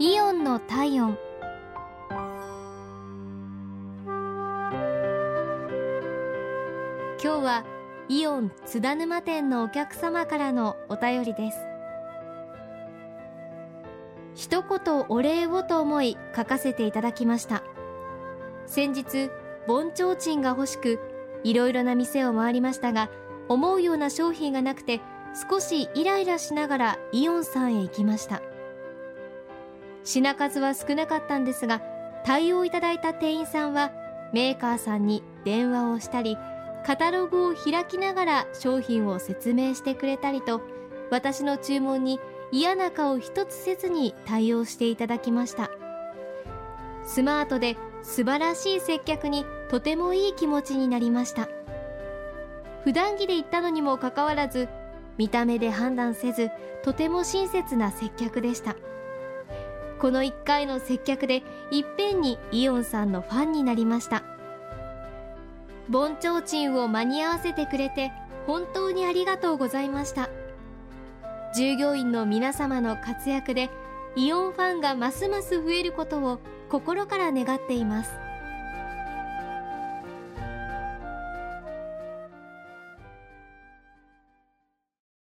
イオンの体温。今日はイオン津田沼店のお客様からのお便りです。一言お礼をと思い書かせていただきました。先日盆ちょうちんが欲しくいろいろな店を回りましたが思うような商品がなくて少しイライラしながらイオンさんへ行きました。品数は少なかったんですが対応いただいた店員さんはメーカーさんに電話をしたりカタログを開きながら商品を説明してくれたりと私の注文に嫌な顔一つせずに対応していただきました。スマートで素晴らしい接客にとてもいい気持ちになりました。普段着で行ったのにもかかわらず見た目で判断せずとても親切な接客でした。この1回の接客でいっぺんにイオンさんのファンになりました。盆提灯を間に合わせてくれて本当にありがとうございました。従業員の皆様の活躍でイオンファンがますます増えることを心から願っています。